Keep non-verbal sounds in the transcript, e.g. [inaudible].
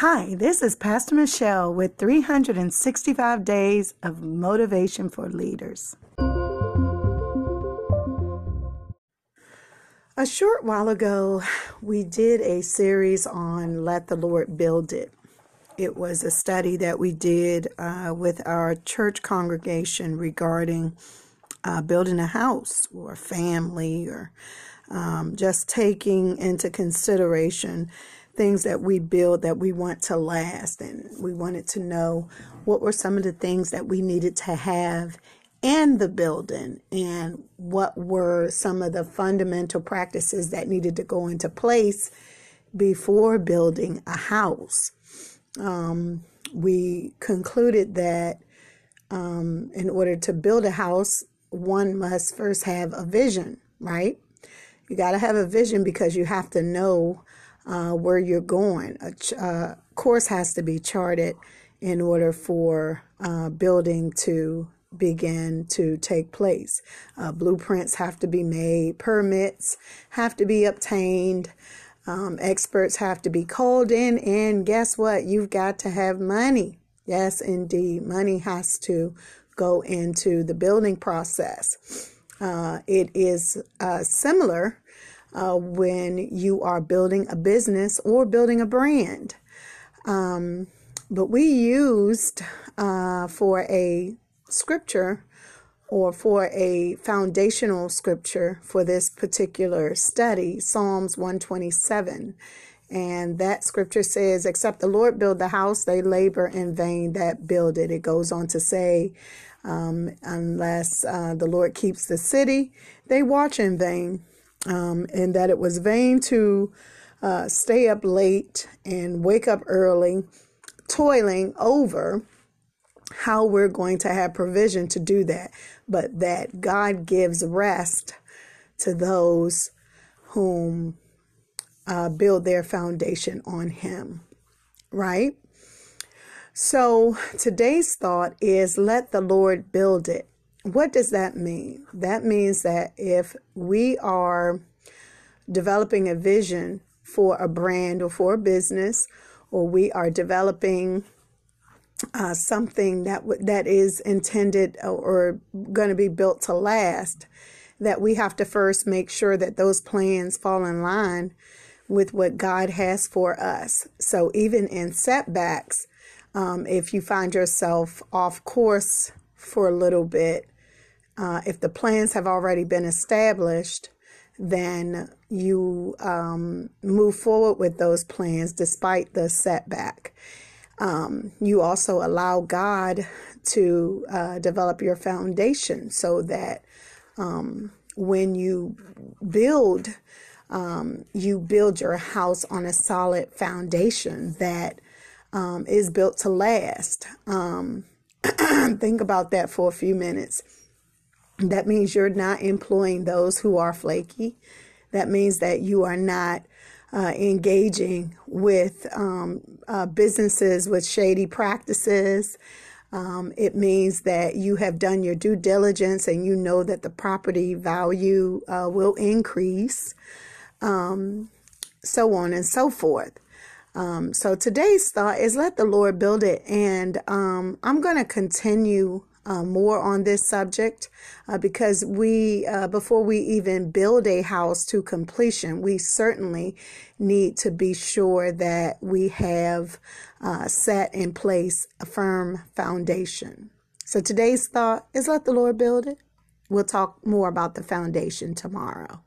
Hi, this is Pastor Michelle with 365 Days of Motivation for Leaders. A short while ago, we did a series on Let the Lord Build It. It was a study that we did uh, with our church congregation regarding uh, building a house or a family or um, just taking into consideration things that we build that we want to last. And we wanted to know what were some of the things that we needed to have in the building and what were some of the fundamental practices that needed to go into place before building a house. Um, we concluded that um, in order to build a house, one must first have a vision, right? You got to have a vision because you have to know uh, where you're going. A ch- uh, course has to be charted in order for uh, building to begin to take place. Uh, blueprints have to be made, permits have to be obtained, um, experts have to be called in, and guess what? You've got to have money. Yes, indeed, money has to go into the building process. Uh, it is uh, similar uh, when you are building a business or building a brand. Um, but we used uh, for a scripture or for a foundational scripture for this particular study, Psalms 127. And that scripture says, Except the Lord build the house, they labor in vain that build it. It goes on to say, um, Unless uh, the Lord keeps the city, they watch in vain um, and that it was vain to uh, stay up late and wake up early, toiling over how we're going to have provision to do that, but that God gives rest to those whom uh, build their foundation on Him, right? So today's thought is let the Lord build it. What does that mean? That means that if we are developing a vision for a brand or for a business, or we are developing uh, something that w- that is intended or, or going to be built to last, that we have to first make sure that those plans fall in line with what God has for us. So even in setbacks, um, if you find yourself off course for a little bit, uh, if the plans have already been established, then you um, move forward with those plans despite the setback. Um, you also allow God to uh, develop your foundation so that um, when you build, um, you build your house on a solid foundation that um, is built to last. Um, [clears throat] think about that for a few minutes that means you're not employing those who are flaky. That means that you are not uh, engaging with um, uh, businesses with shady practices. Um, it means that you have done your due diligence and you know that the property value uh, will increase, um, so on and so forth. Um, so today's thought is let the Lord build it. And um, I'm going to continue uh, more on this subject uh, because we, uh, before we even build a house to completion, we certainly need to be sure that we have uh, set in place a firm foundation. So today's thought is let the Lord build it. We'll talk more about the foundation tomorrow.